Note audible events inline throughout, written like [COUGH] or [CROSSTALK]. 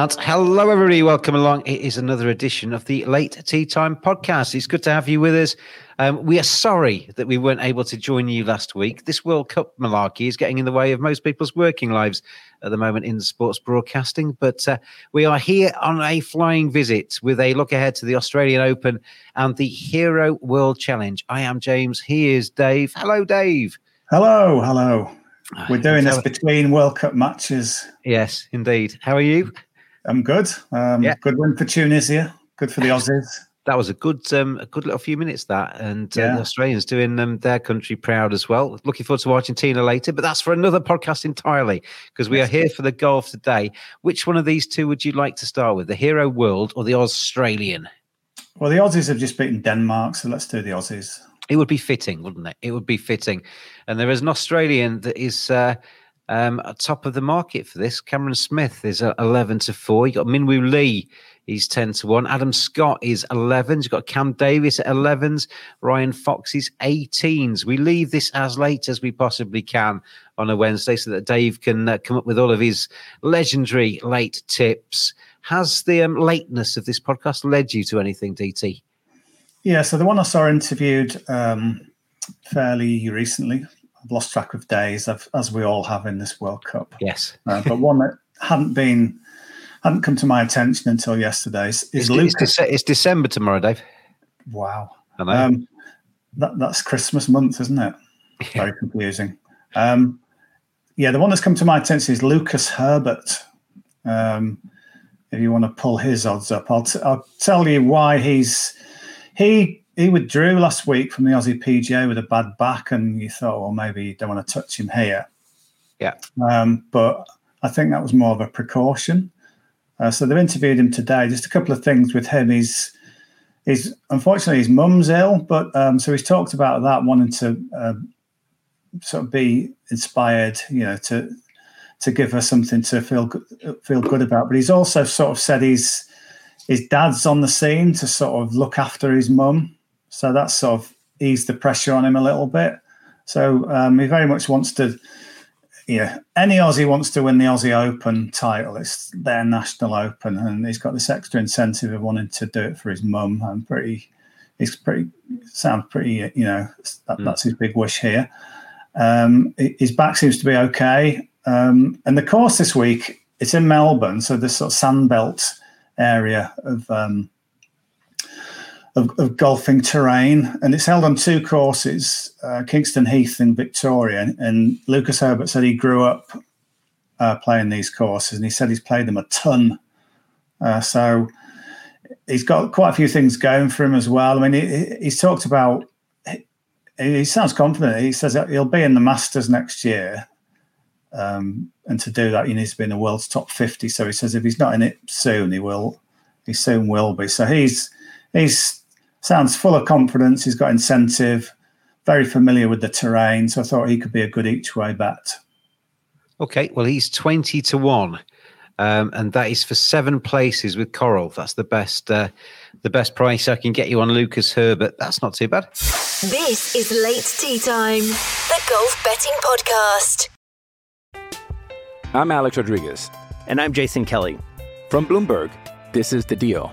And hello, everybody. Welcome along. It is another edition of the Late Tee Time podcast. It's good to have you with us. Um, we are sorry that we weren't able to join you last week. This World Cup malarkey is getting in the way of most people's working lives at the moment in sports broadcasting. But uh, we are here on a flying visit with a look ahead to the Australian Open and the Hero World Challenge. I am James. He is Dave. Hello, Dave. Hello, hello. We're doing this between World Cup matches. Yes, indeed. How are you? I'm good. Um, Yeah. Good win for Tunisia. Good for the Aussies. That was a good, um, a good little few minutes. That and uh, Yeah. the Australians doing um, their country proud as well. Looking forward to Argentina later, but that's for another podcast entirely because we are here for the golf today. Which one of these two would you like to start with, the Hero World or the Australian? Well, the Aussies have just beaten Denmark, so let's do the Aussies. It would be fitting, wouldn't it? It would be fitting. And there is an Australian that is uh, um, at top of the market for this. Cameron Smith is uh, 11 to 4. You've got Minwoo Lee, he's 10 to 1. Adam Scott is 11s. You've got Cam Davis at 11s. Ryan Fox is 18s. We leave this as late as we possibly can on a Wednesday so that Dave can uh, come up with all of his legendary late tips. Has the um, lateness of this podcast led you to anything, DT? Yeah, so the one I saw interviewed um, fairly recently, I've lost track of days, as as we all have in this World Cup. Yes. Uh, but one that hadn't been, hadn't come to my attention until yesterday is, is It's, it's. Dece- it's December tomorrow, Dave. Wow. Um, that, that's Christmas month, isn't it? Very confusing. Um, yeah, the one that's come to my attention is Lucas Herbert. Um, if you want to pull his odds up, I'll, t- I'll tell you why he's he he withdrew last week from the Aussie PGA with a bad back, and you thought, well, maybe you don't want to touch him here. Yeah. Um, but I think that was more of a precaution. Uh, so they've interviewed him today. Just a couple of things with him. He's he's unfortunately his mum's ill, but um, so he's talked about that, wanting to um, sort of be inspired, you know, to to give her something to feel go- feel good about. But he's also sort of said he's his dad's on the scene to sort of look after his mum, so that's sort of eased the pressure on him a little bit. So um, he very much wants to. Yeah, any Aussie wants to win the Aussie Open title. It's their national Open, and he's got this extra incentive of wanting to do it for his mum. I'm pretty, he's pretty, sounds pretty, you know, that, that's his big wish here. Um, his back seems to be okay, um, and the course this week it's in Melbourne, so this sort of sandbelt area of um, of, of golfing terrain, and it's held on two courses: uh, Kingston Heath in Victoria. And Lucas Herbert said he grew up uh, playing these courses, and he said he's played them a ton. Uh, so he's got quite a few things going for him as well. I mean, he, he's talked about. He, sounds confident. He says he'll be in the Masters next year, um, and to do that, he needs to be in the world's top fifty. So he says if he's not in it soon, he will. He soon will be. So he's he's sounds full of confidence. He's got incentive. Very familiar with the terrain, so I thought he could be a good each way bet. Okay, well he's twenty to one. Um, and that is for seven places with Coral. That's the best, uh, the best price I can get you on Lucas Herbert. That's not too bad. This is late tee time, the golf betting podcast. I'm Alex Rodriguez, and I'm Jason Kelly from Bloomberg. This is the Deal.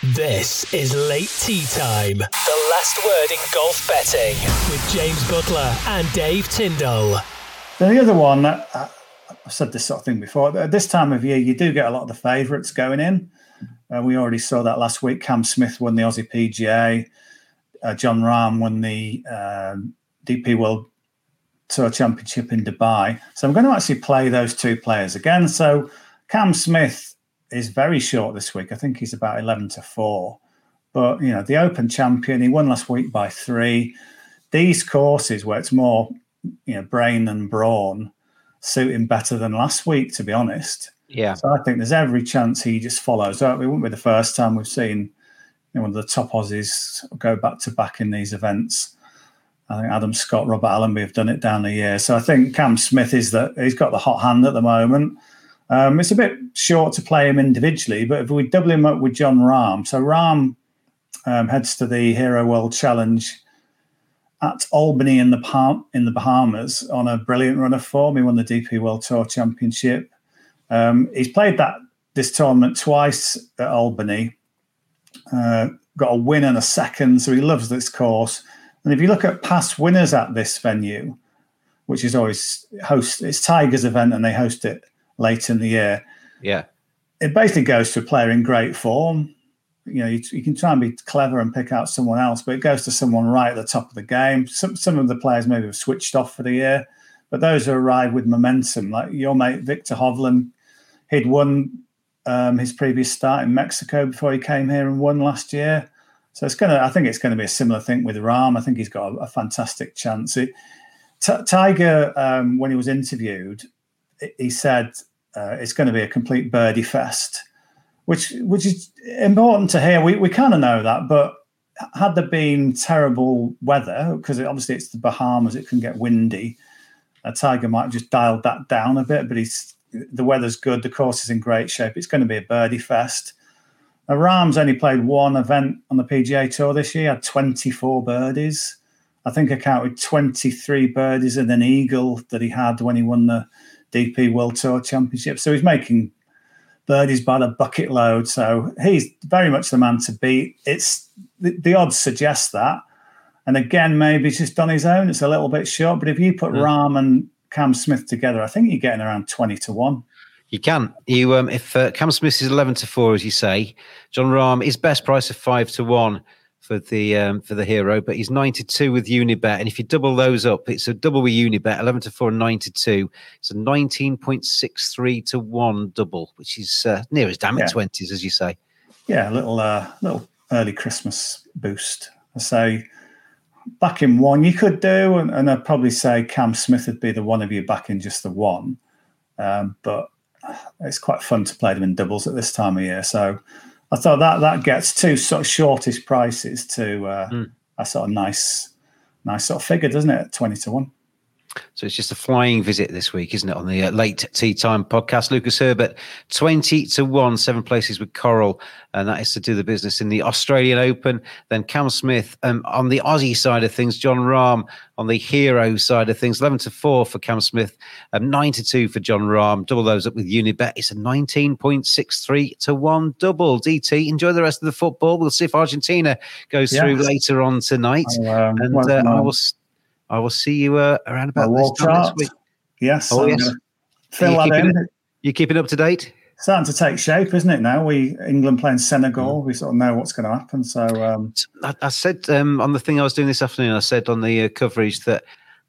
This is late tee time. The last word in golf betting with James Butler and Dave Tindall. The other one, uh, I've said this sort of thing before. At this time of year, you do get a lot of the favourites going in. Uh, we already saw that last week. Cam Smith won the Aussie PGA. Uh, Jon Rahm won the uh, DP World Tour Championship in Dubai. So I'm going to actually play those two players again. So Cam Smith is very short this week. I think he's about 11 to 4. But, you know, the Open champion, he won last week by three. These courses where it's more, you know, brain and brawn, suit him better than last week, to be honest. Yeah. So I think there's every chance he just follows up. It won't be the first time we've seen you know, one of the top Aussies go back to back in these events. I think Adam Scott, Robert Allenby have done it down the year. So I think Cam Smith is that he's got the hot hand at the moment. Um, it's a bit short to play him individually, but if we double him up with Jon Rahm, so Rahm um, heads to the Hero World Challenge at Albany in the in the Bahamas on a brilliant run of form. He won the DP World Tour Championship. Um, he's played that this tournament twice at Albany. Uh, got a win and a second, so he loves this course. And if you look at past winners at this venue, which is always host, it's Tiger's event, and they host it late in the year. Yeah, it basically goes to a player in great form you know, you, you, can try and be clever and pick out someone else, but it goes to someone right at the top of the game. Some some of the players maybe have switched off for the year, but those who arrive with momentum, like your mate Viktor Hovland, he'd won um, his previous start in Mexico before he came here and won last year. So it's gonna, I think it's going to be a similar thing with Rahm. I think he's got a, a fantastic chance. It, T- Tiger, um, when he was interviewed, he said uh, it's going to be a complete birdie fest which which is important to hear. We we kind of know that, but had there been terrible weather, because obviously it's the Bahamas, it can get windy. A Tiger might just dialed that down a bit, but he's the weather's good, the course is in great shape. It's going to be a birdie fest. Now, Rahm's only played one event on the PGA Tour this year. Had 24 birdies. I think I counted 23 birdies and an eagle that he had when he won the DP World Tour Championship. So he's making birdies by the bucket load. So he's very much the man to beat. It's the, the odds suggest that. And again, maybe he's just on his own. It's a little bit short. But if you put mm. Rahm and Cam Smith together, I think you're getting around 20 to 1. You can. You um, if uh, Cam Smith is eleven to four, as you say, Jon Rahm is best price of five to one for the um, for the hero, but he's 92 with Unibet. And if you double those up, it's a double with Unibet, 11 to 4 and 92. It's a 19.63 to 1 double, which is uh, near as damn it yeah. 20s, as you say. Yeah, a little uh, little early Christmas boost. So back in one, you could do, and, and I'd probably say Cam Smith would be the one of you back in just the one. Um, but it's quite fun to play them in doubles at this time of year. So I thought that that gets two sort of shortest prices to uh, mm. a sort of nice, nice sort of figure, doesn't it? Twenty to one. So it's just a flying visit this week, isn't it? On the uh, late tee time podcast, Lucas Herbert, twenty to one, seven places with Coral, and that is to do the business in the Australian Open. Then Cam Smith um, on the Aussie side of things, Jon Rahm on the hero side of things, eleven to four for Cam Smith, um, nine to two for Jon Rahm. Double those up with Unibet. It's a nineteen point six three to one double. DT, enjoy the rest of the football. We'll see if Argentina goes yes. through later on tonight, um, and uh, I will. I will see you uh, around about this time next week. Yes. Oh, yes. Fill that in. It, you keeping up to date? Starting to take shape, isn't it? Now we England playing Senegal, we sort of know what's going to happen. So um, I, I, said um, on the thing I was doing this afternoon, I said on the uh, coverage that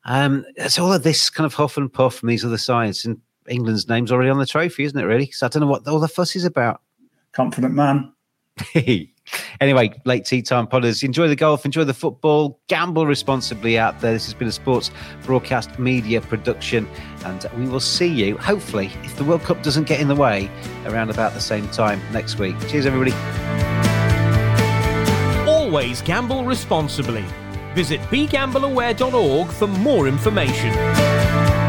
um, it's all of this kind of huff and puff from these other sides, and England's name's already on the trophy, isn't it? Really? Because I don't know what all the fuss is about. Confident man. [LAUGHS] Anyway, late tee time podders, enjoy the golf, enjoy the football, gamble responsibly out there. This has been a sports broadcast media production, and we will see you, hopefully, if the World Cup doesn't get in the way, around about the same time next week. Cheers, everybody. Always gamble responsibly. Visit begambleaware.org for more information.